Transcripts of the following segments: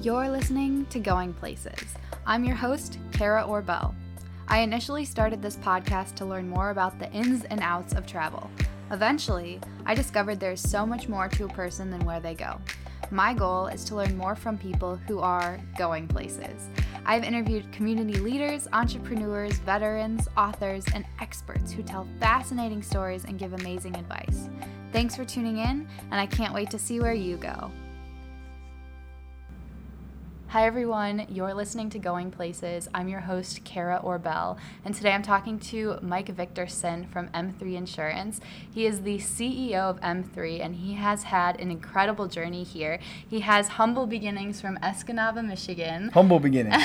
You're listening to Going Places. I'm your host, Kara Orbell. I initially started this podcast to learn more about the ins and outs of travel. Eventually, I discovered there's so much more to a person than where they go. My goal is to learn more from people who are going places. I've interviewed community leaders, entrepreneurs, veterans, authors, and experts who tell fascinating stories and give amazing advice. Thanks for tuning in, and I can't wait to see where you go. Hi, everyone. You're listening to Going Places. I'm your host, Kara Orbell, and today I'm talking to Mike Victorson from M3 Insurance. He is the CEO of M3, and he has had an incredible journey here. He has humble beginnings from Escanaba, Michigan. Humble beginnings.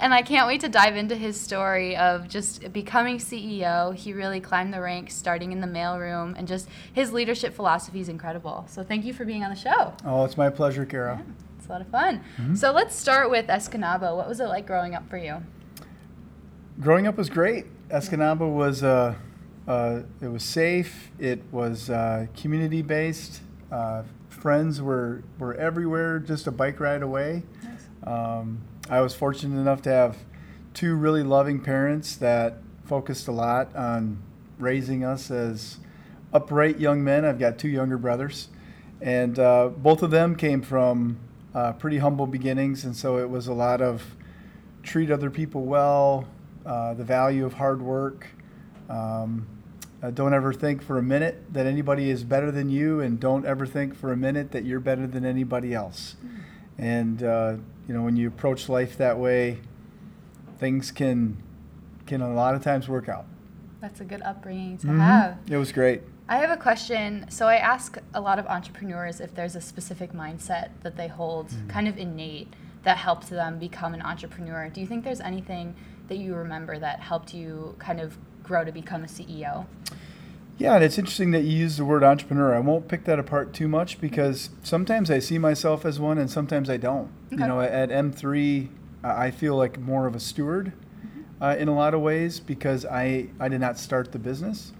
and I can't wait to dive into his story of just becoming CEO. He really climbed the ranks, starting in the mailroom, and just his leadership philosophy is incredible. So thank you for being on the show. Oh, it's my pleasure, Kara. Yeah a lot of fun. Mm-hmm. So let's start with Escanaba. What was it like growing up for you? Growing up was great. Escanaba was uh, uh, it was safe. It was uh, community based. Uh, friends were were everywhere, just a bike ride away. Nice. Um, I was fortunate enough to have two really loving parents that focused a lot on raising us as upright young men. I've got two younger brothers, and uh, both of them came from uh, pretty humble beginnings, and so it was a lot of treat other people well, uh, the value of hard work. Um, uh, don't ever think for a minute that anybody is better than you, and don't ever think for a minute that you're better than anybody else. And uh, you know, when you approach life that way, things can can a lot of times work out. That's a good upbringing to mm-hmm. have. It was great. I have a question. So I ask a lot of entrepreneurs if there's a specific mindset that they hold, mm-hmm. kind of innate, that helped them become an entrepreneur. Do you think there's anything that you remember that helped you kind of grow to become a CEO? Yeah, and it's interesting that you use the word entrepreneur. I won't pick that apart too much because sometimes I see myself as one and sometimes I don't. Okay. You know, at M3, I feel like more of a steward mm-hmm. uh, in a lot of ways because I, I did not start the business.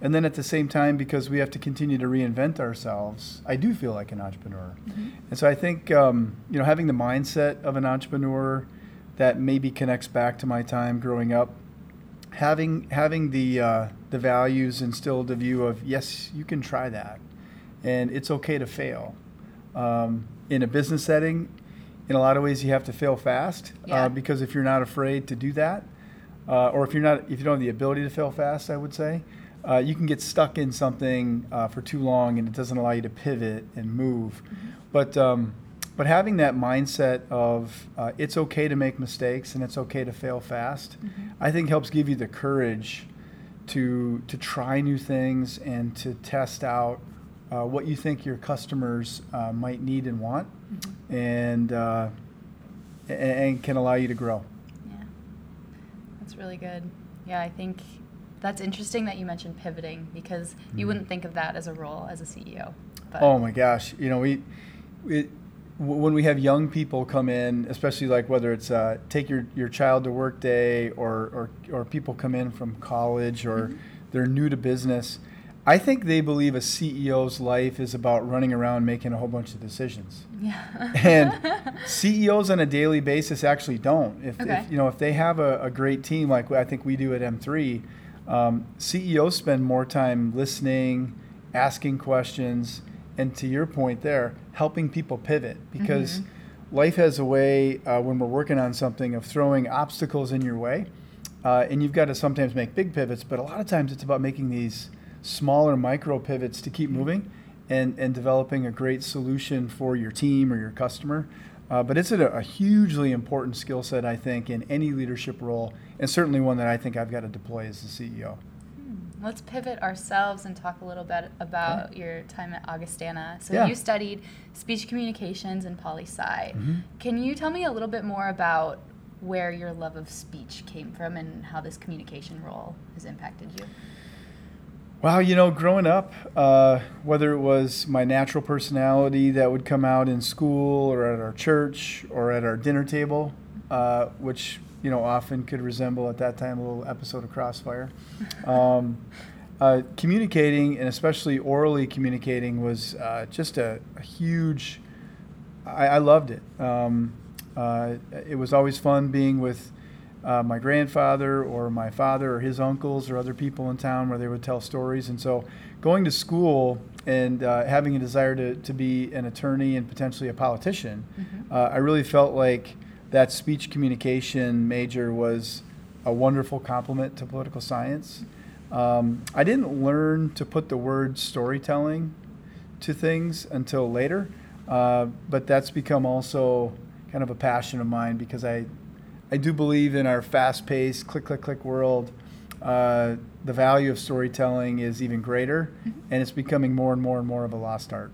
And then at the same time, because we have to continue to reinvent ourselves, I do feel like an entrepreneur. Mm-hmm. And so I think um, you know having the mindset of an entrepreneur that maybe connects back to my time growing up, having having the uh, the values instilled, the view of yes, you can try that, and it's okay to fail. Um, in a business setting, in a lot of ways, you have to fail fast uh, yeah. uh, because if you're not afraid to do that, uh, or if you're not if you don't have the ability to fail fast, I would say uh, you can get stuck in something uh, for too long and it doesn't allow you to pivot and move. Mm-hmm. But um, but having that mindset of uh, it's okay to make mistakes and it's okay to fail fast, mm-hmm. I think helps give you the courage to to try new things and to test out uh, what you think your customers uh, might need and want, mm-hmm. and, uh, and and can allow you to grow. Yeah, that's really good. Yeah, I think that's interesting that you mentioned pivoting because you mm wouldn't think of that as a role as a CEO. But. Oh my gosh, you know we, we when we have young people come in, especially like whether it's uh, take your, your child to work day or, or, or people come in from college or mm-hmm. they're new to business, I think they believe a CEO's life is about running around making a whole bunch of decisions. Yeah. and CEOs on a daily basis actually don't. If, okay. if you know if they have a, a great team like I think we do at M3, um, CEOs spend more time listening, asking questions, and to your point there, helping people pivot because mm-hmm. life has a way uh, when we're working on something of throwing obstacles in your way. Uh, and you've got to sometimes make big pivots, but a lot of times it's about making these smaller micro pivots to keep moving and, and developing a great solution for your team or your customer. Uh, but it's a, a hugely important skill set, I think, in any leadership role, and certainly one that I think I've got to deploy as the CEO. Hmm. Let's pivot ourselves and talk a little bit about your time at Augustana. So yeah. you studied speech communications and poli sci. Mm-hmm. Can you tell me a little bit more about where your love of speech came from and how this communication role has impacted you? Well, you know, growing up, uh, whether it was my natural personality that would come out in school or at our church or at our dinner table, uh, which, you know, often could resemble at that time a little episode of Crossfire. Um, uh, communicating, and especially orally communicating, was uh, just a, a huge I, I loved it. Um, uh, it was always fun being with uh, my grandfather or my father or his uncles or other people in town where they would tell stories. And so going to school and uh, having a desire to, to be an attorney and potentially a politician, mm-hmm. uh, I really felt like that speech communication major was a wonderful complement to political science. Um, I didn't learn to put the word storytelling to things until later, uh, but that's become also kind of a passion of mine because I, I do believe in our fast-paced click, click, click world. Uh, the value of storytelling is even greater, mm-hmm. and it's becoming more and more and more of a lost art.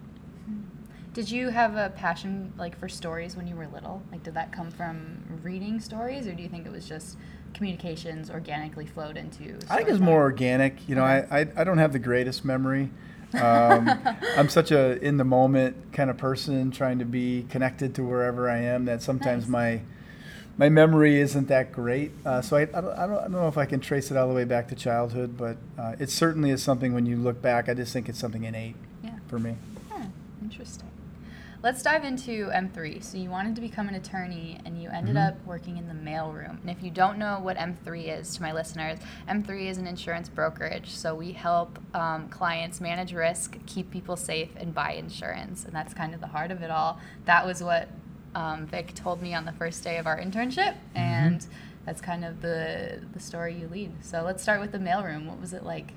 Did you have a passion like for stories when you were little? Like, did that come from reading stories, or do you think it was just communications organically flowed into? I think it's more organic. You know. I, I, I don't have the greatest memory. Um, I'm such a in the moment kind of person, trying to be connected to wherever I am. That sometimes nice. my my memory isn't that great. Uh, so I, I, don't, I, don't, know if I can trace it all the way back to childhood, but uh, it certainly is something when you look back, I just think it's something innate yeah. for me. Yeah, interesting. Let's dive into M3. So you wanted to become an attorney and you ended mm-hmm. up working in the mailroom. And if you don't know what M3 is to my listeners, M3 is an insurance brokerage. So we help um, clients manage risk, keep people safe, and buy insurance. And that's kind of the heart of it all. That was what um, Vic told me on the first day of our internship. Mm-hmm. And that's kind of the, the story you lead. So let's start with the mailroom. What was it like?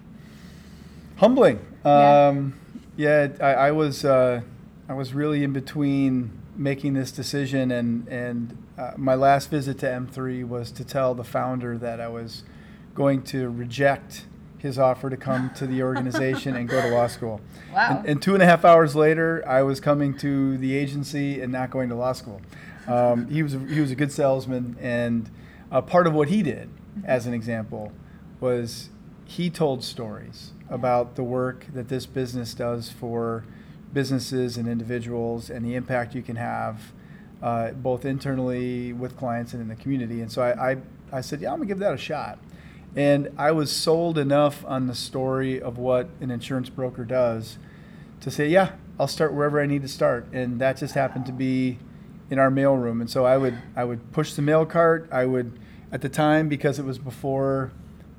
Humbling. Yeah, um, yeah I, I was. Uh, I was really in between making this decision, and and uh, my last visit to M3 was to tell the founder that I was going to reject his offer to come to the organization and go to law school. Wow. And, and, two and a half hours later, I was coming to the agency and not going to law school. Um, he was a, he was a good salesman, and uh, part of what he did, as an example, was he told stories about the work that this business does for businesses and individuals and the impact you can have uh, both internally with clients and in the community. And so I, I, I said, yeah, I'm gonna give that a shot. And I was sold enough on the story of what an insurance broker does to say, yeah, I'll start wherever I need to start. And that just happened to be in our mailroom. And so I would I would push the mail cart. I would at the time because it was before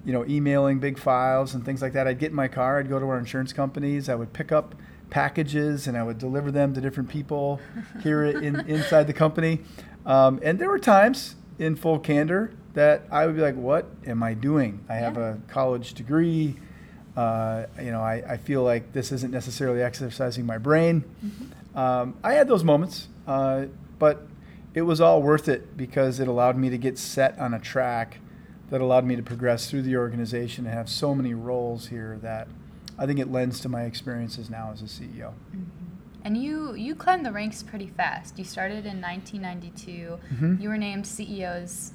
you know emailing big files and things like that. I'd get in my car. I'd go to our insurance companies. I would pick up packages and I would deliver them to different people here in, inside the company. Um, and there were times, in full candor, that I would be like, "What am I doing? I have yeah. a college degree. Uh, you know, I, I feel like this isn't necessarily exercising my brain." Mm-hmm. Um, I had those moments, uh, but it was all worth it because it allowed me to get set on a track that allowed me to progress through the organization and have so many roles here that I think it lends to my experiences now as a CEO. Mm-hmm. And you you climbed the ranks pretty fast. You started in 1992. Mm-hmm. You were named CEOs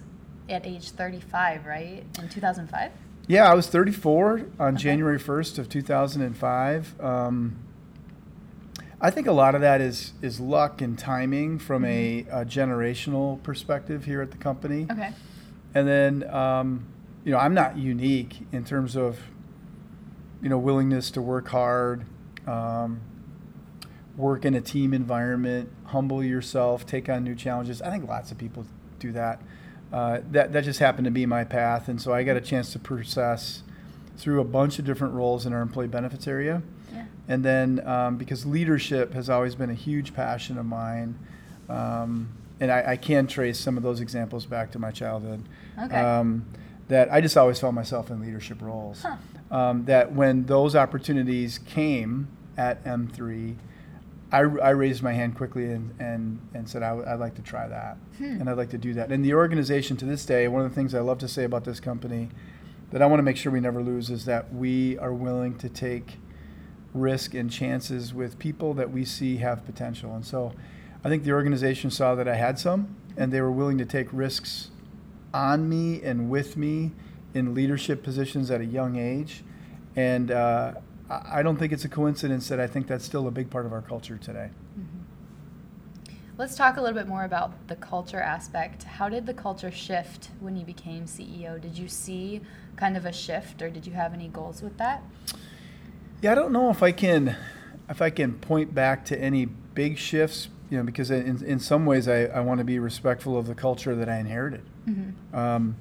at age 35, right? In 2005. Yeah, I was 34 on okay. January 1st of 2005. Um, I think a lot of that is is luck and timing from mm-hmm. a, a, generational perspective here at the company. Okay. And then, um, you know, I'm not unique in terms of you know, willingness to work hard, um, work in a team environment, humble yourself, take on new challenges. I think lots of people do that. Uh, that that just happened to be my path, and so I got a chance to process through a bunch of different roles in our employee benefits area. Yeah. And then um, because leadership has always been a huge passion of mine, um, and I, I, can trace some of those examples back to my childhood. Okay. Um, that I just always found myself in leadership roles. Huh um, that when those opportunities came at M3, I, I raised my hand quickly and, and, and said, i w- I'd like to try that. Hmm. And I'd like to do that. And the organization to this day, one of the things I love to say about this company that I want to make sure we never lose is that we are willing to take risk and chances with people that we see have potential. And so I think the organization saw that I had some, and they were willing to take risks on me and with me in leadership positions at a young age. And uh, I don't think it's a coincidence that I think that's still a big part of our culture today. Mm-hmm. Let's talk a little bit more about the culture aspect. How did the culture shift when you became CEO? Did you see kind of a shift, or did you have any goals with that? Yeah, I don't know if I can if I can point back to any big shifts. you know, because in, in some ways I, I want to be respectful of the culture that I inherited. Mm-hmm. Um,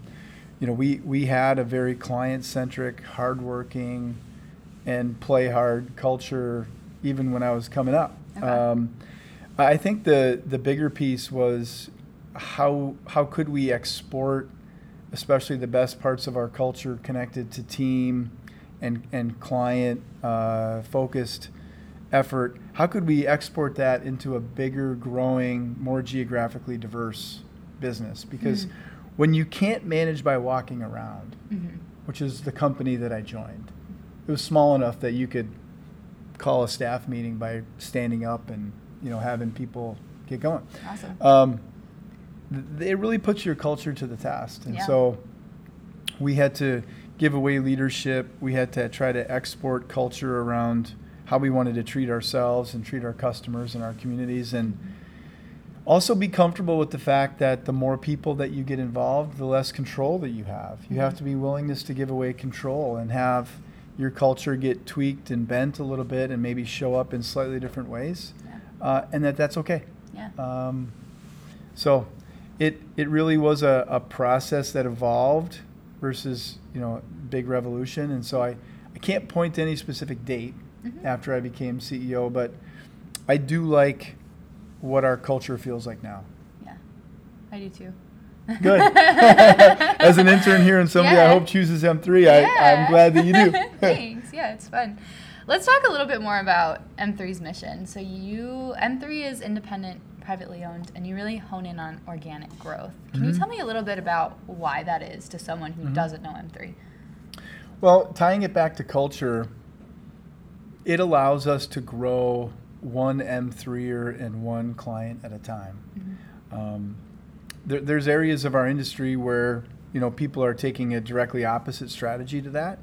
you know, we, we had a very client centric, hardworking, and play hard culture even when I was coming up. Okay. Um, I think the, the bigger piece was how, how could we export, especially the best parts of our culture connected to team and, and client uh, focused effort, how could we export that into a bigger, growing, more geographically diverse business? Because Mhm. when you can't manage by walking around, Mm-hmm. which is the company that I joined, it was small enough that you could call a staff meeting by standing up and you know having people get going. Awesome. Um, th- it really puts your culture to the test, and Yeah. so we had to give away leadership. We had to try to export culture around how we wanted to treat ourselves and treat our customers and our communities, and also be comfortable with the fact that the more people that you get involved, the less control that you have. You have Mhm. to be willingness to give away control and have your culture get tweaked and bent a little bit and maybe show up in slightly different ways, Yeah. uh, and that that's okay. Yeah. Um, so it it really was a, a process that evolved versus you know big revolution, and so I, I can't point to any specific date Mhm. after I became CEO, but I do like what our culture feels like now. Yeah. I do too. Good. As an intern here and somebody I hope chooses M3, I, I'm glad that you do. Thanks. Yeah, it's fun. Let's talk a little bit more about M3's mission. So you M3 is independent, privately owned, and you really hone in on organic growth. Can you Mhm. tell me a little bit about why that is to someone who Mhm. doesn't know M3? Well, tying it back to culture, it allows us to grow one M3er and one client at a time. Um, there, there's areas of our industry where you know people are taking a directly opposite strategy to that,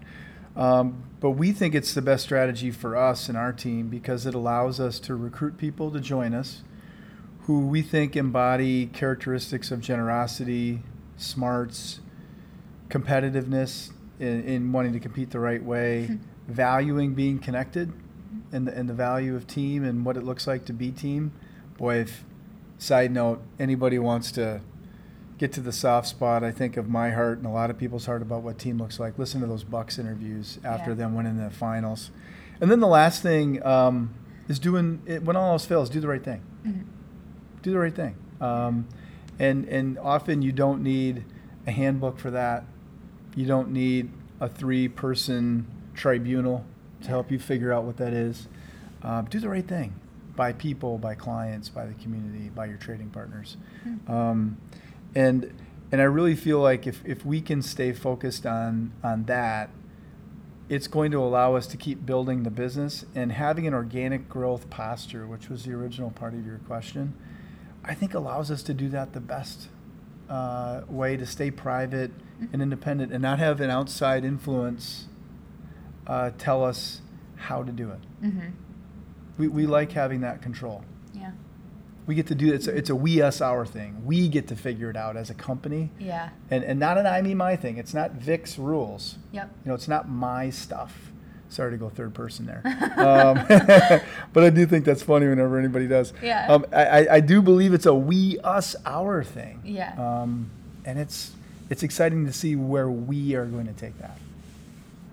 um, but we think it's the best strategy for us and our team because it allows us to recruit people to join us who we think embody characteristics of generosity, smarts, competitiveness in, in wanting to compete the right way, valuing being connected, and the, and the value of team and what it looks like to be team. Boy, if side note, anybody wants to get to the soft spot, I think of my heart and a lot of people's heart about what team looks like. Listen to those Bucks interviews after Yeah. them winning the finals, and then the last thing um, is doing it, when all else fails, do the right thing Mhm. do the right thing. Um, and and often you don't need a handbook for that. You don't need a three-person tribunal to help you figure out what that is. Um, do the right thing by people, by clients, by the community, by your trading partners. Mhm. Um, and and I really feel like if, if we can stay focused on on that, it's going to allow us to keep building the business and having an organic growth posture, which was the original part of your question. I think allows us to do that the best uh, way to stay private and independent and not have an outside influence uh, tell us how to do it. Mhm. We, we like having that control. We get to do it's a, it's a we us our thing. We get to figure it out as a company, Yeah. and and not an I me my thing. It's not Vic's rules. Yep. You know, it's not my stuff. Sorry to go third person there, um, but I do think that's funny whenever anybody does. Yeah. Um, I, I- I do believe it's a we us our thing. Yeah. Um, and it's it's exciting to see where we are going to take that.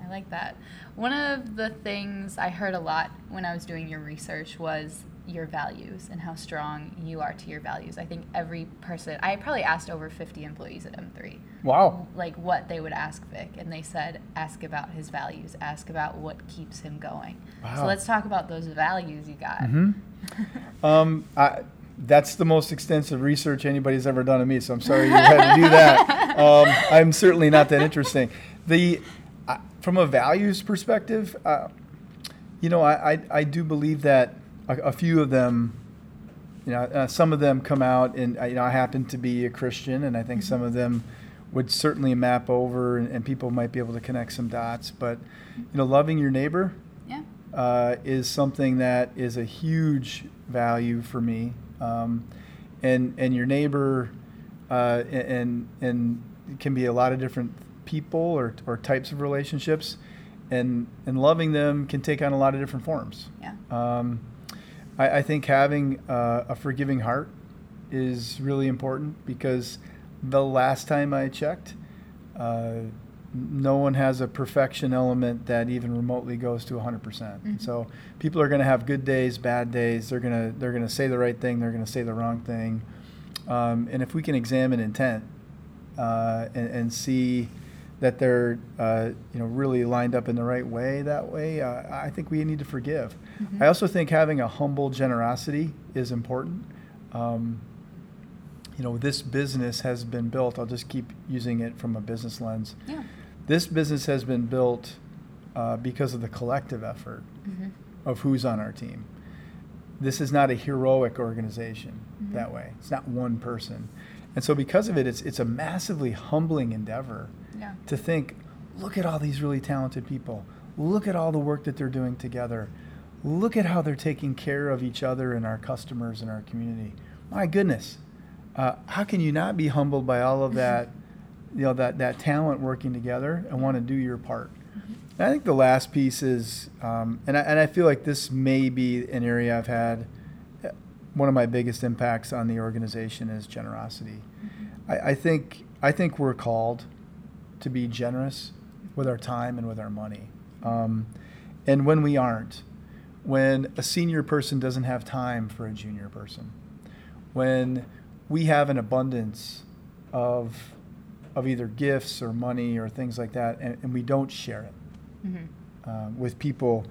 I like that. One of the things I heard a lot when I was doing your research was your values and how strong you are to your values. I think every person, I probably asked over 50 employees at M3, Wow. like what they would ask Vic, and they said, ask about his values, ask about what keeps him going. Wow. So let's talk about those values you got. hmm Um, I, that's the most extensive research anybody's ever done of me, so I'm sorry you had to do that. Um, I'm certainly not that interesting. The I from a values perspective, uh, you know, I, I, I do believe that a, a few of them, you know, uh, some of them come out, and uh, you know, I happen to be a Christian, and I think some of them would certainly map over, and, and people might be able to connect some dots. But you know, loving your neighbor Yeah. uh, is something that is a huge value for me. Um, and and your neighbor, uh, and and can be a lot of different people or, or types of relationships, and and loving them can take on a lot of different forms. Yeah. Um, I, I think having uh, a forgiving heart is really important because the last time I checked, uh, no one has a perfection element that even remotely goes to 100%. percent Mhm. So people are going to have good days, bad days. They're going to they're going to say the right thing. They're going to say the wrong thing. Um, and if we can examine intent uh, and, and see that they're uh, you know really lined up in the right way that way, uh, I think we need to forgive. Mhm. I also think having a humble generosity is important. Um, you know, this business has been built. I'll just keep using it from a business lens. Yeah. This business has been built uh, because of the collective effort Mhm. of who's on our team. This is not a heroic organization Mhm. that way. It's not one person. And so because of it, it's, it's a massively humbling endeavor. To think, look at all these really talented people. Look at all the work that they're doing together. Look at how they're taking care of each other and our customers and our community. My goodness, uh, how can you not be humbled by all of that, you know, that, that talent working together and want to do your part? And I think the last piece is, um, and, I, and I feel like this may be an area I've had uh, one of my biggest impacts on the organization is generosity. I, I think I think we're called to be generous with our time and with our money. Um, and when we aren't, when a senior person doesn't have time for a junior person, when we have an abundance of of either gifts or money or things like that, and, and we don't share it Mhm. um, with people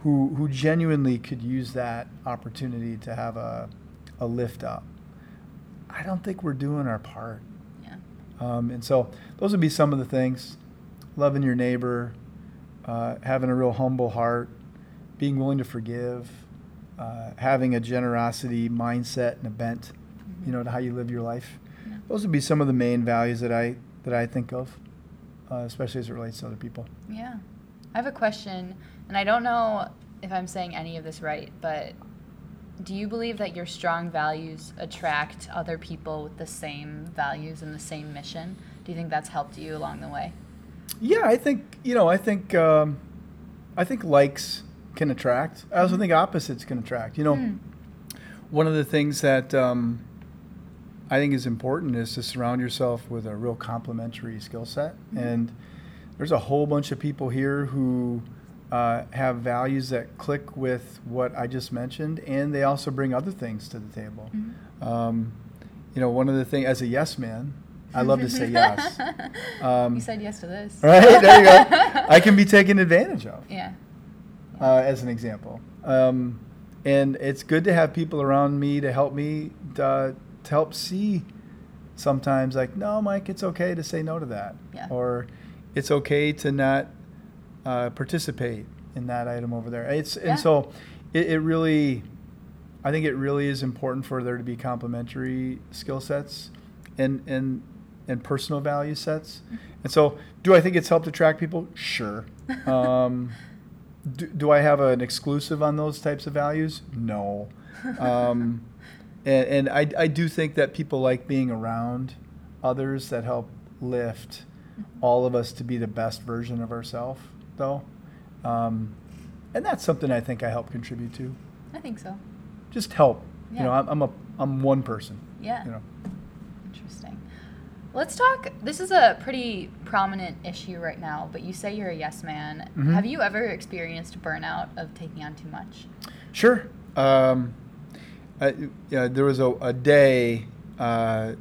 who who genuinely could use that opportunity to have a a lift up. I don't think we're doing our part. Um, and so those would be some of the things: loving your neighbor, uh, having a real humble heart, being willing to forgive, uh, having a generosity mindset and a bent, you know, to how you live your life. Yeah. Those would be some of the main values that I that I think of, uh, especially as it relates to other people. Yeah. I have a question, and I don't know if I'm saying any of this right, but do you believe that your strong values attract other people with the same values and the same mission? Do you think that's helped you along the way? Yeah, I think you know. I think um, I think likes can attract. I also think opposites can attract. You know, Hmm. one of the things that um, I think is important is to surround yourself with a real complementary skill set. Mhm. And there's a whole bunch of people here who uh, have values that click with what I just mentioned, and they also bring other things to the table. Mhm. Um, you know, one of the things as a yes man, I love to say yes. Um, you said yes to this. Right there you go. I can be taken advantage of, Yeah. uh, as an example. Um, and it's good to have people around me to help me to, to help see. Sometimes, like, no, Mike, it's okay to say no to that, Yeah. or it's okay to not uh, participate in that item over there. It's Yeah. and so it, it really, I think it really is important for there to be complementary skill sets, and and and personal value sets. And so, do I think it's helped attract people? Sure. Um, do, do I have an exclusive on those types of values? No. Um, and and I, I do think that people like being around others that help lift all of us to be the best version of ourselves, though. Um, and that's something I think I help contribute to. I think so. Just help. Yeah. You know, I'm, I'm a I'm one person. Yeah. You know. Interesting. Let's talk. This is a pretty prominent issue right now, but you say you're a yes man. Mhm. Have you ever experienced burnout of taking on too much? Sure. Um, I, yeah, there was a, a day uh,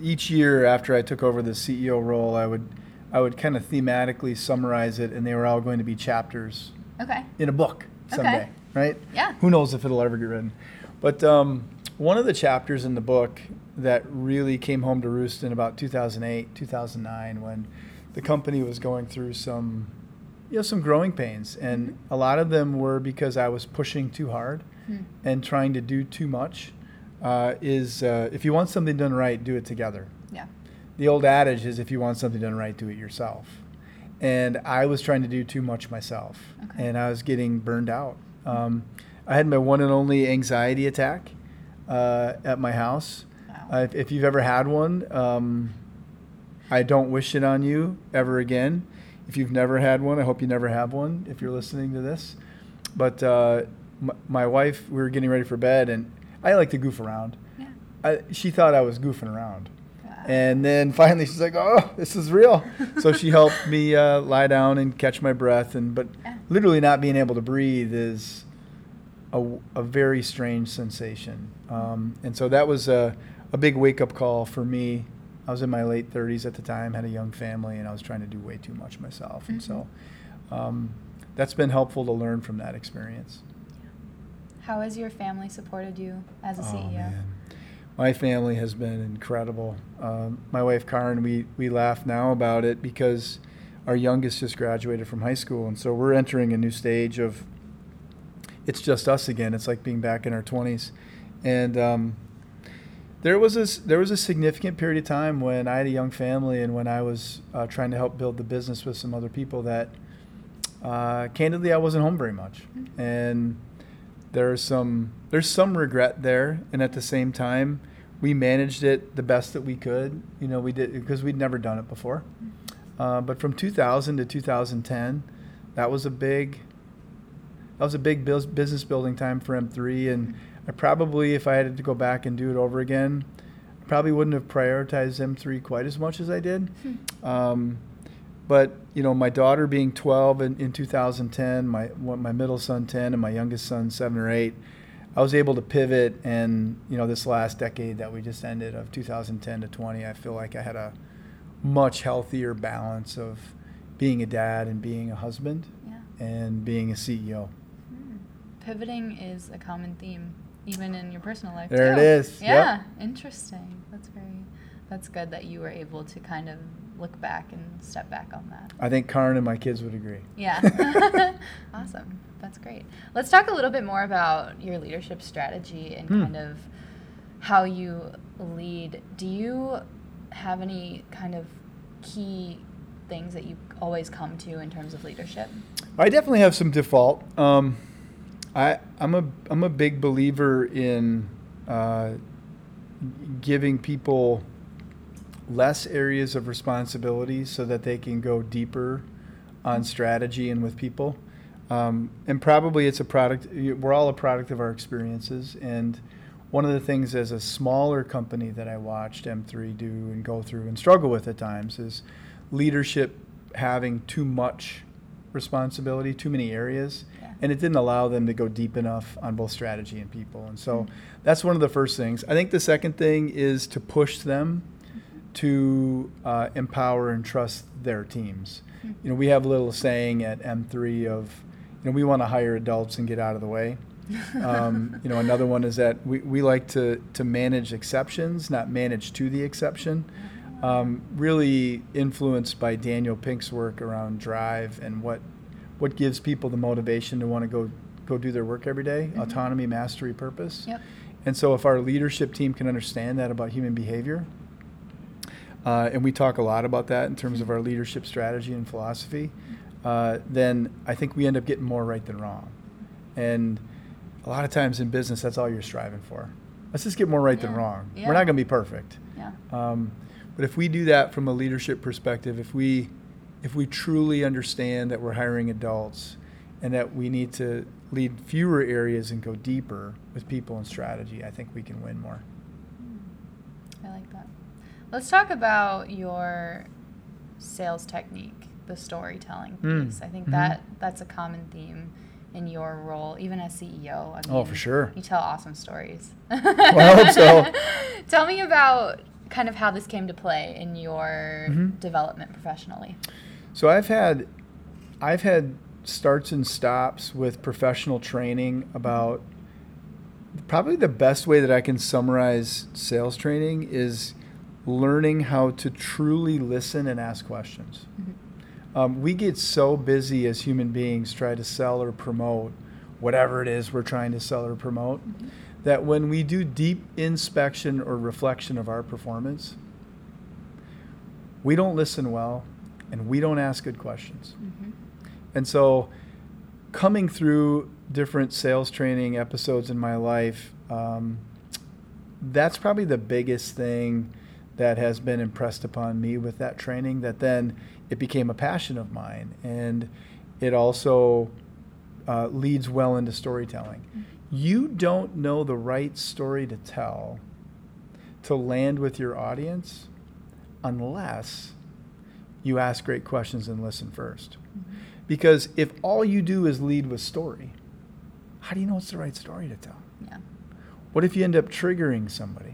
each year after I took over the CEO role, I would I would kind of thematically summarize it, and they were all going to be chapters Okay. in a book someday, right? Yeah. Who knows if it'll ever get written? But um, one of the chapters in the book that really came home to roost in about 2008, 2009, when the company was going through some, you know, some growing pains, and a lot of them were because I was pushing too hard Hmm. and trying to do too much. Uh, is uh, if you want something done right, do it together. The old adage is if you want something done right, do it yourself. And I was trying to do too much myself, Okay. and I was getting burned out. Um, I had my one and only anxiety attack uh, at my house. Wow. Uh, if, if you've ever had one, um, I don't wish it on you ever again. If you've never had one, I hope you never have one if you're listening to this. But uh, my, my wife, we were getting ready for bed, and I like to goof around. Yeah. I, she thought I was goofing around. And then finally she's like, "Oh, this is real." so she helped me uh, lie down and catch my breath, and but literally not being able to breathe is a, a very strange sensation. Um, and so that was a, a big wake up call for me. I was in my late 30s at the time, had a young family, and I was trying to do way too much myself. And so um, that's been helpful to learn from that experience. How has your family supported you as a Oh, CEO? man. My family has been incredible. Um, my wife Karen, we, we laugh now about it because our youngest just graduated from high school, and so we're entering a new stage of it's just us again. It's like being back in our 20s, and um, there was a there was a significant period of time when I had a young family and when I was uh, trying to help build the business with some other people that uh, candidly I wasn't home very much, and there's some there's some regret there, and at the same time, we managed it the best that we could. You know, we did because we'd never done it before. Uh, but from 2000 to 2010, that was a big that was a big business building time for M3, and I probably, if I had to go back and do it over again, I probably wouldn't have prioritized M3 quite as much as I did. Um, but you know, my daughter being 12 in, in 2010, my my middle son 10, and my youngest son seven or eight, I was able to pivot. And you know, this last decade that we just ended of 2010 to 20, I feel like I had a much healthier balance of being a dad and being a husband Yeah. and being a CEO. Hmm. Pivoting is a common theme, even in your personal life. There it too. is. Yep. Yeah, interesting. That's very. That's good that you were able to kind of look back and step back on that. I think Karen and my kids would agree. Yeah. awesome. That's great. Let's talk a little bit more about your leadership strategy and Hmm. kind of how you lead. Do you have any kind of key things that you always come to in terms of leadership? I definitely have some default. Um, I I'm a I'm a big believer in uh, giving people less areas of responsibility so that they can go deeper on strategy and with people. Um, and probably it's a product. We're all a product of our experiences. And one of the things as a smaller company that I watched M3 do and go through and struggle with at times is leadership having too much responsibility, too many areas, Yeah. and it didn't allow them to go deep enough on both strategy and people. And so Mhm. that's one of the first things. I think the second thing is to push them to uh, empower and trust their teams. Mhm. You know, we have a little saying at M3 of, you know, we want to hire adults and get out of the way. Um, you know, another one is that we, we like to, to manage exceptions, not manage to the exception. Um, really influenced by Daniel Pink's work around drive and what what gives people the motivation to want to go go do their work every day, Mhm. autonomy, mastery, purpose. Yep. And so, if our leadership team can understand that about human behavior, uh, and we talk a lot about that in terms of our leadership strategy and philosophy, uh, then I think we end up getting more right than wrong. And a lot of times in business, that's all you're striving for. Let's just get more right than wrong. Yeah. We're not going to be perfect. Yeah. Um, but if we do that from a leadership perspective, if we if we truly understand that we're hiring adults and that we need to lead fewer areas and go deeper with people and strategy, I think we can win more. I like that. Let's talk about your sales technique, the storytelling Mm, piece. I think mhm. that that's a common theme in your role, even as CEO. I Oh, for sure. You tell awesome stories. Hope so. Tell me about kind of how this came to play in your Mhm. development professionally. So I've had I've had starts and stops with professional training about probably the best way that I can summarize sales training is learning how to truly listen and ask questions. Um, we get so busy as human beings trying to sell or promote whatever it is we're trying to sell or promote that when we do deep inspection or reflection of our performance, we don't listen well and we don't ask good questions. Mm-hmm. And so, coming through different sales training episodes in my life, um, that's probably the biggest thing that has been impressed upon me with that training. That then it became a passion of mine, and it also uh, leads well into storytelling. Mm-hmm. You don't know the right story to tell to land with your audience unless you ask great questions and listen 1st Mm-hmm. Because if all you do is lead with story, how do you know it's the right story to tell? Yeah. What if you end up triggering somebody?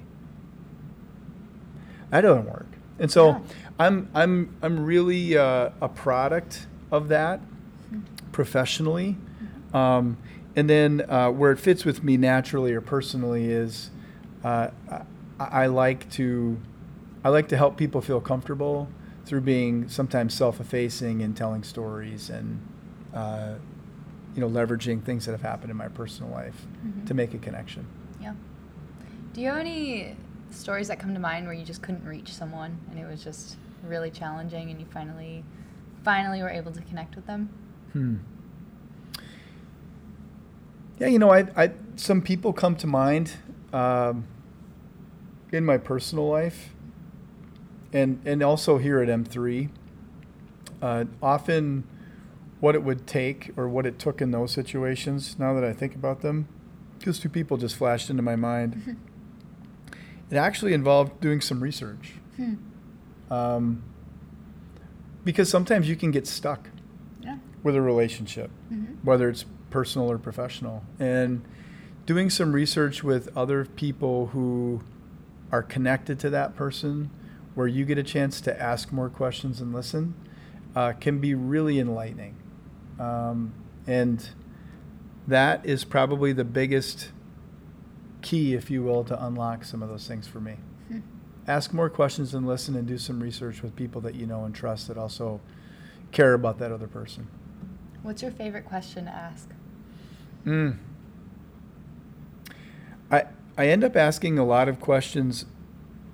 That doesn't work. And so Yeah. I'm I'm I'm really uh, a product of that professionally. Um, and then uh, where it fits with me naturally or personally is uh, I, I like to I like to help people feel comfortable through being sometimes self-effacing and telling stories and uh, you know leveraging things that have happened in my personal life Mhm. to make a connection. Yeah. Do you have any stories that come to mind where you just couldn't reach someone and it was just really challenging and you finally finally were able to connect with them? Hmm. Yeah, you know, I, I some people come to mind um, in my personal life, and and also here at M three. Uh, often, what it would take or what it took in those situations. Now that I think about them, because two people just flashed into my mind. it actually involved doing some research. Hmm. Um, because sometimes you can get stuck Yeah. with a relationship, Mm-hmm. whether it's personal or professional. And doing some research with other people who are connected to that person, where you get a chance to ask more questions and listen, uh, can be really enlightening. Um, and that is probably the biggest key, if you will, to unlock some of those things for me. Hmm. Ask more questions and listen and do some research with people that you know and trust that also care about that other person. What's your favorite question to ask? Mm. I I end up asking a lot of questions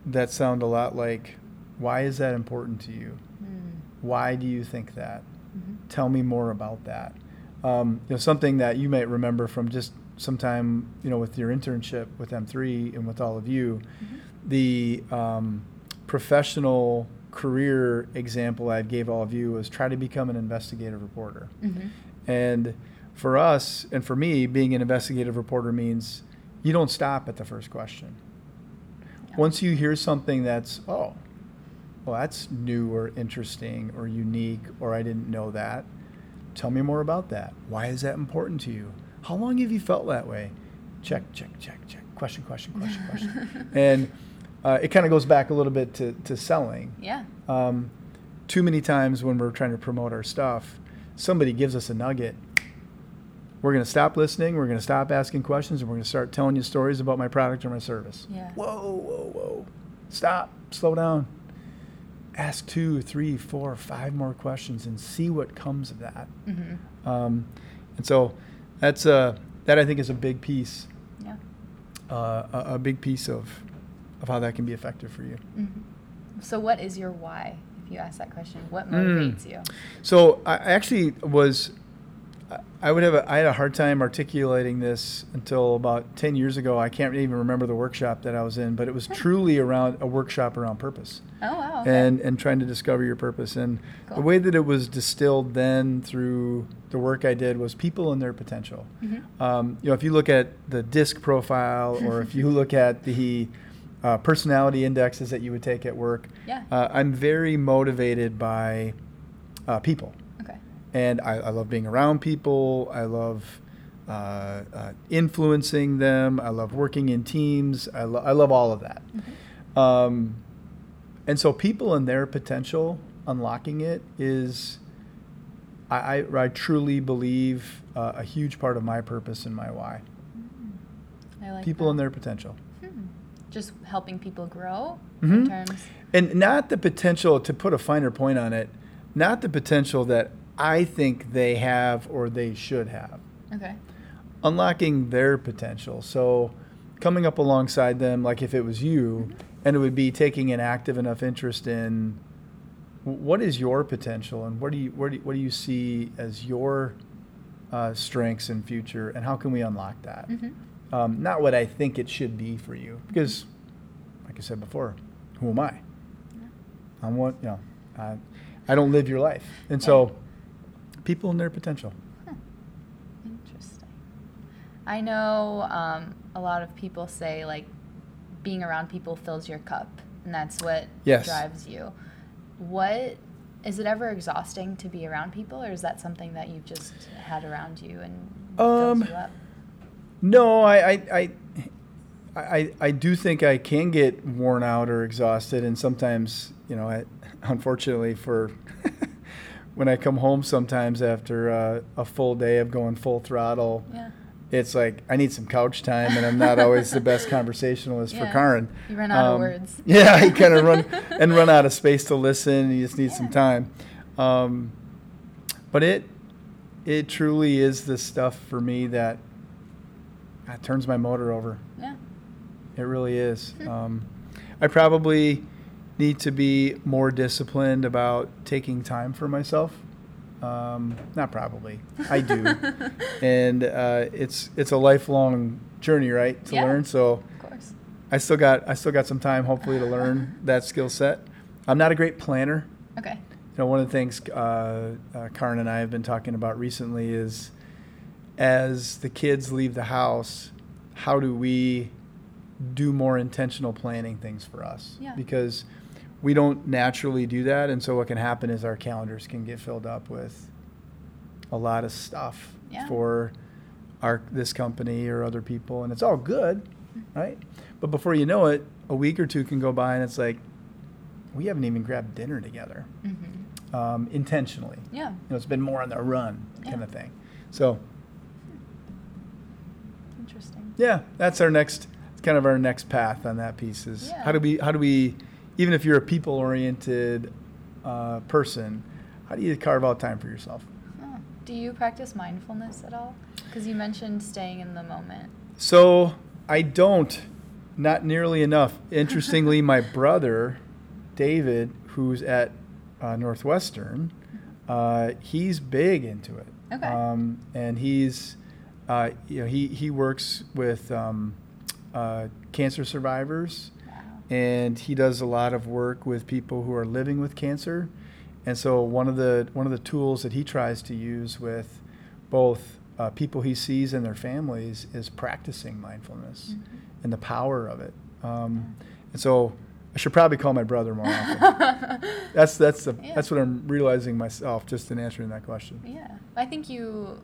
that sound a lot like, "Why is that important to you? Hmm. Why do you think that? Mhm. Tell me more about that." Um, you know, something that you might remember from just sometime, you know, with your internship with M3 and with all of you, Mhm. the um, professional career example I gave all of you was try to become an investigative reporter. Mhm. And for us, and for me, being an investigative reporter means you don't stop at the first question. Yeah. Once you hear something that's, oh, well, that's new or interesting or unique, or I didn't know that, tell me more about that. Why is that important to you? How long have you felt that way? Check, check, check, check. Question, question, question, question. and uh, it kind of goes back a little bit to, to selling Yeah. um, too many times when we're trying to promote our stuff, somebody gives us a nugget. We're going to stop listening. We're going to stop asking questions, and we're going to start telling you stories about my product or my service. Yeah. Whoa, whoa, whoa! Stop. Slow down. Ask two, three, four, five more questions, and see what comes of that. Mhm. Um, and so, that's a that I think is a big piece, Yeah. uh, a, a big piece of of how that can be effective for you. Mhm. So, what is your why? If you ask that question, what Mm. motivates you? So I I actually was, I- would have, a, I had a hard time articulating this until about 10 years ago. I can't even remember the workshop that I was in, but it was truly around a workshop around purpose Oh wow. Okay. and, and trying to discover your purpose. And the way that it was distilled then through the work I did was people and their potential. Mhm. Um, you know, if you look at the disc profile or if you look at the uh, personality indexes that you would take at work, Yeah. uh, I'm very motivated by uh, people. And I, I love being around people. I love uh, uh, influencing them. I love working in teams. I, lo- I love all of that. Mhm. Um, and so, people and their potential, unlocking it is, I, I, I truly believe, uh, a huge part of my purpose and my why. I like people that. and their potential. Hmm. Just helping people grow Mhm. in terms. And not the potential, to put a finer point on it, not the potential that I think they have or they should have. Okay. unlocking their potential. So coming up alongside them, like if it was you, Mhm. and it would be taking an active enough interest in what is your potential and what do you where do you, what do you see as your uh, strengths and future, and how can we unlock that? Mhm. Um, not what I think it should be for you, because like I said before, who am I? Yeah. I'm what you know. I, I don't live your life, and so people and their potential. Huh. I know um, a lot of people say like being around people fills your cup, and that's what Yes. drives you. What is it ever exhausting to be around people, or is that something that you've just had around you and Um, fills you up? No, I, I, I, I, I do think I can get worn out or exhausted, and sometimes, you know, I, unfortunately for when I come home sometimes after uh, a full day of going full throttle, Yeah, it's like I need some couch time, and I'm not always the best conversationalist for Yeah. Karin. you run out of Um, words. Yeah, you kind of run and run out of space to listen. You just need some time. Um, but it it truly is the stuff for me that uh, turns my motor over. Yeah, It really is. Hmm. Um, I probably need to be more disciplined about taking time for myself. Um, not probably, I do, and uh, it's it's a lifelong journey, right, to Yeah. learn. So of course. I still got I still got some time, hopefully, to learn that skill set. I'm not a great planner. Okay. You know, one of the things uh, uh, Karin and I have been talking about recently is, as the kids leave the house, how do we do more intentional planning things for us? Yeah. Because we don't naturally do that, and so what can happen is our calendars can get filled up with a lot of stuff Yeah. for our this company or other people, and it's all good, right? But before you know it, a week or two can go by, and it's like we haven't even grabbed dinner together hmm um, intentionally. Yeah. You know, it's been more on the run kind Yeah. of thing. So Interesting. yeah, that's our next, it's kind of our next path on that piece is Yeah. how do we, how do we, even if you're a people oriented uh, person, how do you carve out time for yourself? Do you practice mindfulness at all? Because you mentioned staying in the moment. So I don't, not nearly enough. Interestingly, my brother, David, who's at uh, Northwestern, uh, he's big into it. Okay. Um, and he's, uh, you know, he, he works with um, uh, cancer survivors. And he does a lot of work with people who are living with cancer. And so one of the one of the tools that he tries to use with both uh, people he sees and their families is practicing mindfulness Mhm. and the power of it. Um, and so I should probably call my brother more often. that's that's the Yeah. that's what I'm realizing myself just in answering that question. Yeah, I think you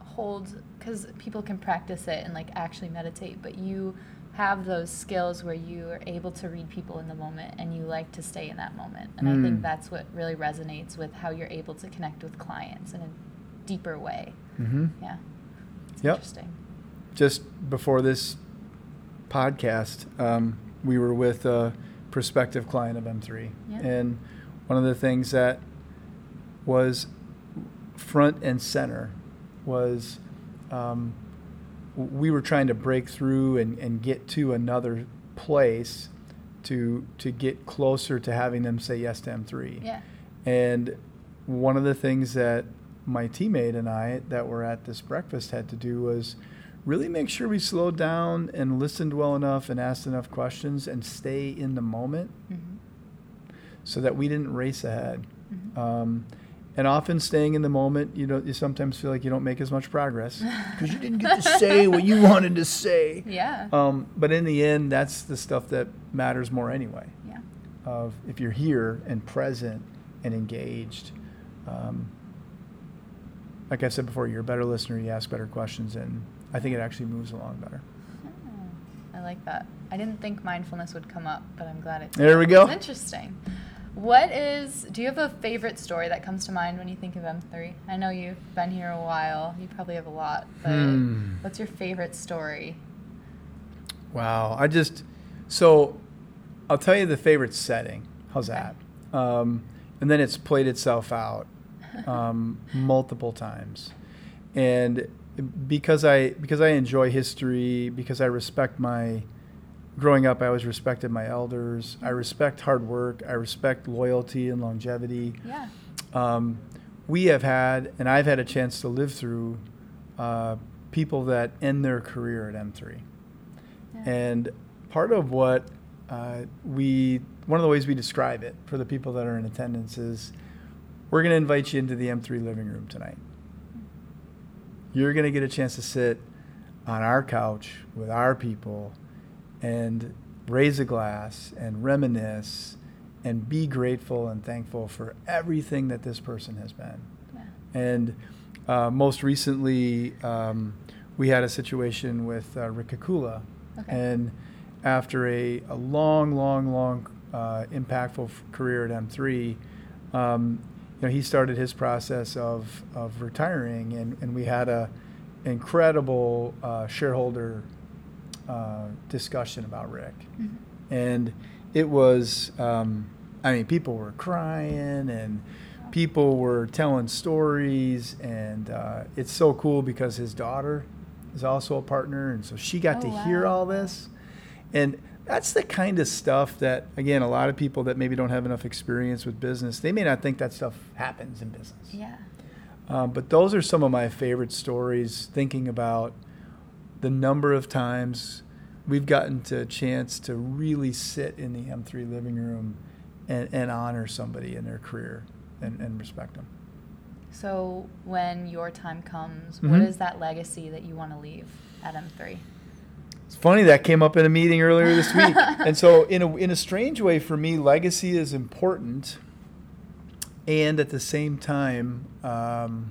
hold because people can practice it and like actually meditate, but you have those skills where you are able to read people in the moment and you like to stay in that moment. And I think Mm. that's what really resonates with how you're able to connect with clients in a deeper way. Mm-hmm. Yeah, it's Yep. interesting. just before this podcast, um, we were with a prospective client of M3. Yeah. And one of the things that was front and center was um, we were trying to break through and, and get to another place to to get closer to having them say yes to M3. Yeah, And one of the things that my teammate and I that were at this breakfast had to do was really make sure we slowed down and listened well enough and asked enough questions and stay in the moment hmm so that we didn't race ahead. hmm Um, and often staying in the moment, you know, you sometimes feel like you don't make as much progress because you didn't get to say what you wanted to say. yeah, Um, but in the end, that's the stuff that matters more anyway yeah, of if you're here and present and engaged. Um, like I said before, you're a better listener. You ask better questions, and I think it actually moves along better. Oh, I like that. I didn't think mindfulness would come up, but I'm glad it. There we go. It's interesting. What is? Do you have a favorite story that comes to mind when you think of M3? I know you've been here a while. You probably have a lot, but Hmm. what's your favorite story? Wow, I just so I'll tell you the favorite setting. How's that? Um, and then it's played itself out um, multiple times, and because I because I enjoy history, because I respect my growing up, I always respected my elders. I respect hard work. I respect loyalty and longevity. Yeah. Um, we have had, and I've had a chance to live through uh, people that end their career at M3. yeah. And part of what uh, we, one of the ways we describe it for the people that are in attendance is we're going to invite you into the M3 living room tonight. You're going to get a chance to sit on our couch with our people and raise a glass and reminisce and be grateful and thankful for everything that this person has been. Yeah. And uh, most recently, um, we had a situation with uh, Rick Kakula. Okay. And after a, a long, long, long, uh, impactful f- career at M3, um, you know, he started his process of, of retiring, and, and we had a incredible uh, shareholder uh, discussion about Rick. Mm-hmm. And it was, um, I mean, people were crying and people were telling stories, and uh, it's so cool because his daughter is also a partner, and so she got oh, to wow. hear all this. And that's the kind of stuff that again a lot of people that maybe don't have enough experience with business they may not think that stuff happens in business yeah um, but those are some of my favorite stories thinking about the number of times we've gotten to a chance to really sit in the m3 living room and, and honor somebody in their career and, and respect them so when your time comes mm-hmm. what is that legacy that you want to leave at m3 it's funny that came up in a meeting earlier this week. and so, in a, in a strange way, for me, legacy is important. And at the same time, um,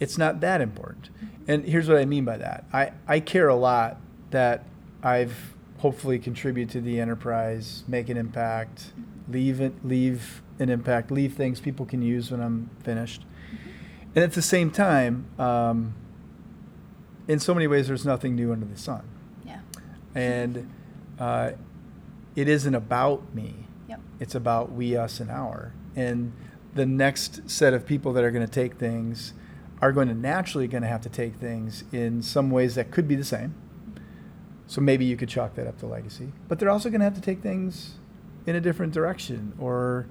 it's not that important. And here's what I mean by that I, I care a lot that I've hopefully contributed to the enterprise, make an impact, leave it, leave an impact, leave things people can use when I'm finished. And at the same time, um, in so many ways, there's nothing new under the sun. Yeah. And uh, it isn't about me. Yep. It's about we, us, and our. And the next set of people that are going to take things are going to naturally going to have to take things in some ways that could be the same. So maybe you could chalk that up to legacy. But they're also going to have to take things in a different direction or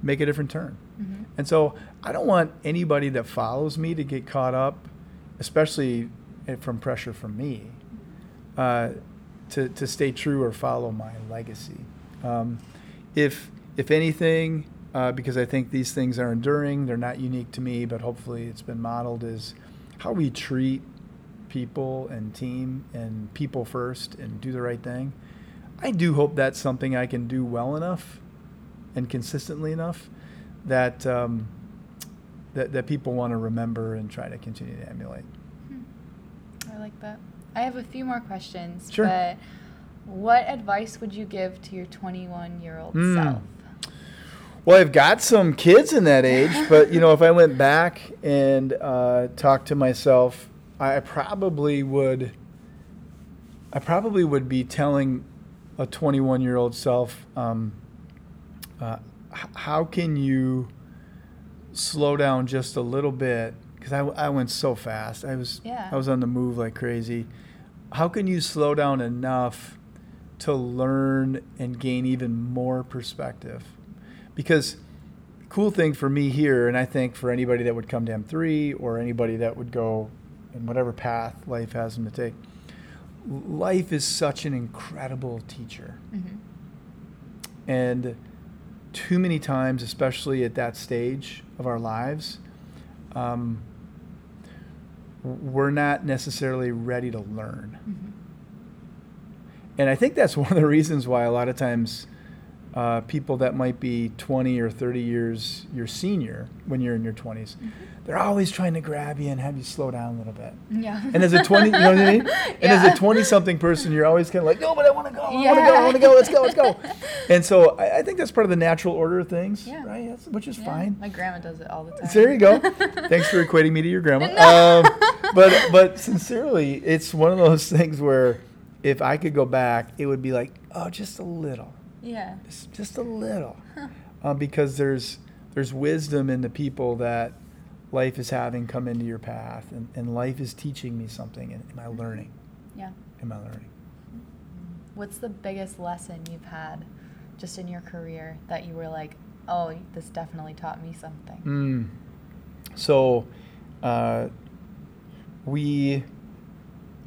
make a different turn. Mm-hmm. And so I don't want anybody that follows me to get caught up, especially from pressure from me uh, to, to stay true or follow my legacy. Um, if, if anything, uh, because I think these things are enduring, they're not unique to me, but hopefully it's been modeled, is how we treat people and team and people first and do the right thing. I do hope that's something I can do well enough and consistently enough that um, that, that people want to remember and try to continue to emulate. I like that. I have a few more questions. Sure. But what advice would you give to your 21 year old mm. self? Well, I've got some kids in that age, but you know, if I went back and uh, talked to myself, I probably would. I probably would be telling a 21 year old self, um, uh, how can you slow down just a little bit because I, I went so fast. I was yeah. I was on the move like crazy. How can you slow down enough to learn and gain even more perspective? Because cool thing for me here, and I think for anybody that would come to M3 or anybody that would go in whatever path life has them to take, life is such an incredible teacher. Mm-hmm. And too many times, especially at that stage of our lives, um, we're not necessarily ready to learn. Mm-hmm. And I think that's one of the reasons why a lot of times uh, people that might be 20 or 30 years your senior when you're in your 20s, mm-hmm. they're always trying to grab you and have you slow down a little bit. Yeah. And as a 20, you know what I mean? And yeah. as a 20 something person, you're always kind of like, no, but I want to go. I yeah. want to go. I want to go. Let's go. Let's go. and so I, I, think that's part of the natural order of things, yeah. right? That's, which is yeah. fine. My grandma does it all the time. So there you go. Thanks for equating me to your grandma. No. Um, but but sincerely, it's one of those things where if I could go back, it would be like, oh, just a little yeah. Just, just a little. Huh. Um, because there's there's wisdom in the people that life is having come into your path and, and life is teaching me something and am I learning? Yeah. Am I learning? What's the biggest lesson you've had just in your career that you were like, oh, this definitely taught me something? Mm. So uh, we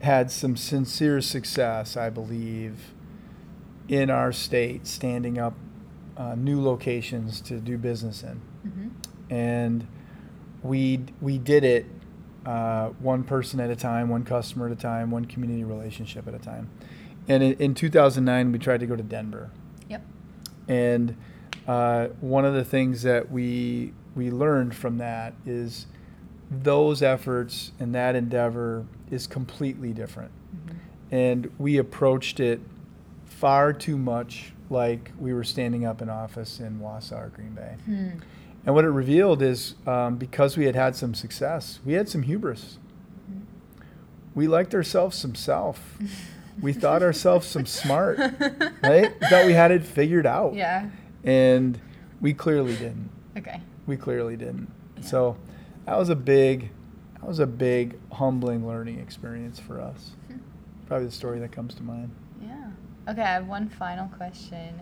had some sincere success, I believe, in our state standing up uh, new locations to do business in. Mm-hmm. And we, we did it uh, one person at a time, one customer at a time, one community relationship at a time. And in, in 2009, we tried to go to Denver. Yep. And uh, one of the things that we we learned from that is those efforts and that endeavor is completely different. Mm-hmm. And we approached it far too much like we were standing up in office in Wausau or Green Bay. Hmm. And what it revealed is um, because we had had some success, we had some hubris. We liked ourselves some self. we thought ourselves some smart, right? We thought we had it figured out. Yeah. And we clearly didn't. Okay. We clearly didn't. Yeah. So that was a big, that was a big humbling learning experience for us. Hmm. Probably the story that comes to mind. Okay, I have one final question.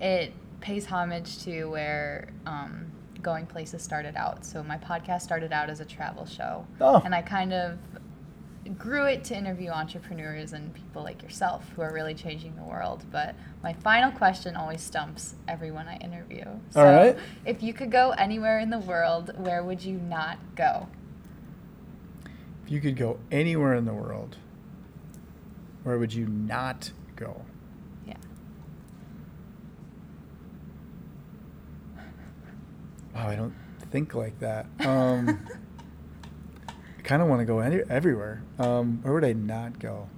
It pays homage to where um, Going Places started out. So my podcast started out as a travel show, oh. and I kind of grew it to interview entrepreneurs and people like yourself who are really changing the world. But my final question always stumps everyone I interview. So All right. If you could go anywhere in the world, where would you not go? If you could go anywhere in the world, where would you not go? Yeah. Oh, I don't think like that. Um, I kind of want to go any, everywhere. Um, where would I not go?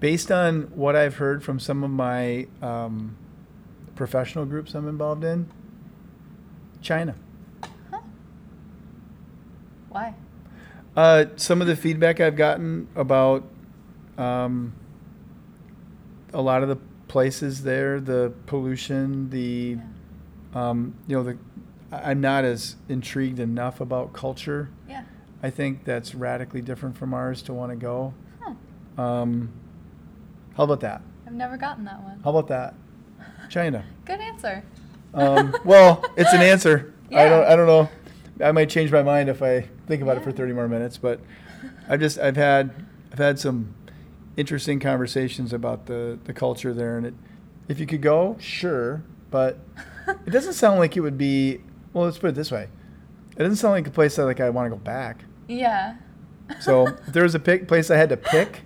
Based on what I've heard from some of my um, professional groups I'm involved in, China. Huh. Why? Uh, some of the feedback I've gotten about um, a lot of the places there, the pollution, the um, you know the I'm not as intrigued enough about culture. Yeah. I think that's radically different from ours to want to go. Huh. Um, how about that? I've never gotten that one. How about that? China. Good answer. Um, well, it's an answer. Yeah. I don't. I don't know. I might change my mind if I think about yeah. it for 30 more minutes. But I've just I've had I've had some interesting conversations about the the culture there, and it. If you could go, sure, but it doesn't sound like it would be well, let's put it this way. It doesn't sound like a place that like I want to go back. Yeah. so if there was a pick, place I had to pick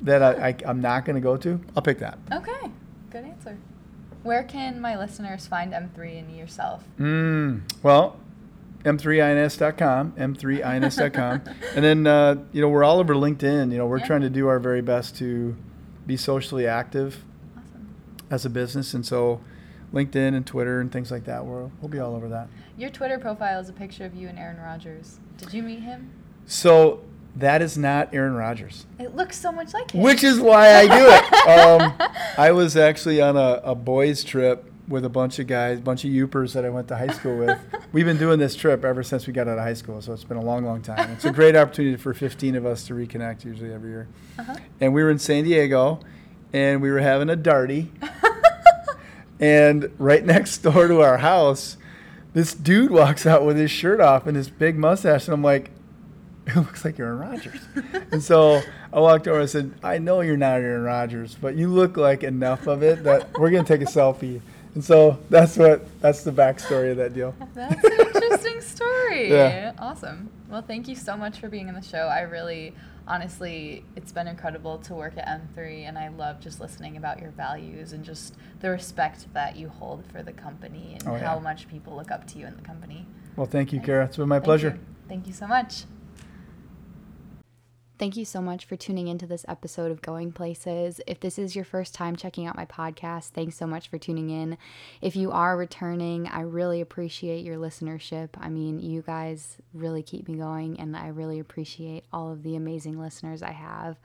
that I, I am not going to go to, I'll pick that. Okay, good answer. Where can my listeners find M3 and yourself? Mm, well, m3ins.com, m3ins.com, and then uh, you know we're all over LinkedIn. You know we're yeah. trying to do our very best to be socially active awesome. as a business, and so LinkedIn and Twitter and things like that. We'll, we'll be all over that. Your Twitter profile is a picture of you and Aaron Rodgers. Did you meet him? So that is not Aaron Rodgers. It looks so much like him. Which is why I do it. um, I was actually on a, a boys' trip with a bunch of guys, a bunch of Yoopers that I went to high school with. We've been doing this trip ever since we got out of high school, so it's been a long, long time. It's a great opportunity for 15 of us to reconnect, usually every year. Uh-huh. And we were in San Diego, and we were having a darty. And right next door to our house, this dude walks out with his shirt off and his big mustache, and I'm like, it looks like Aaron Rodgers. and so I walked over and said, I know you're not Aaron Rodgers, but you look like enough of it that we're gonna take a selfie. And so that's what that's the backstory of that deal. That's an interesting story. Yeah. Awesome. Well, thank you so much for being on the show. I really honestly, it's been incredible to work at M3, and I love just listening about your values and just the respect that you hold for the company and oh, yeah. how much people look up to you in the company. Well, thank you, Kara. It's been my pleasure. You. Thank you so much. Thank you so much for tuning into this episode of Going Places. If this is your first time checking out my podcast, thanks so much for tuning in. If you are returning, I really appreciate your listenership. I mean, you guys really keep me going, and I really appreciate all of the amazing listeners I have.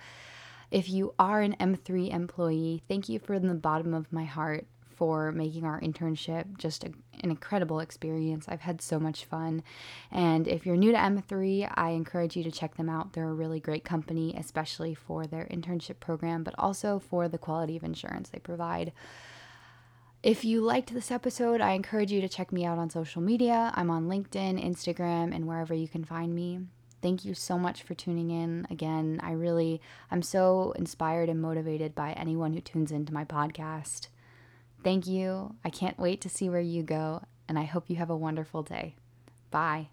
If you are an M3 employee, thank you from the bottom of my heart for making our internship just a, an incredible experience. I've had so much fun. And if you're new to M3, I encourage you to check them out. They're a really great company, especially for their internship program, but also for the quality of insurance they provide. If you liked this episode, I encourage you to check me out on social media. I'm on LinkedIn, Instagram, and wherever you can find me. Thank you so much for tuning in. Again, I really I'm so inspired and motivated by anyone who tunes into my podcast. Thank you. I can't wait to see where you go. and I hope you have a wonderful day. Bye.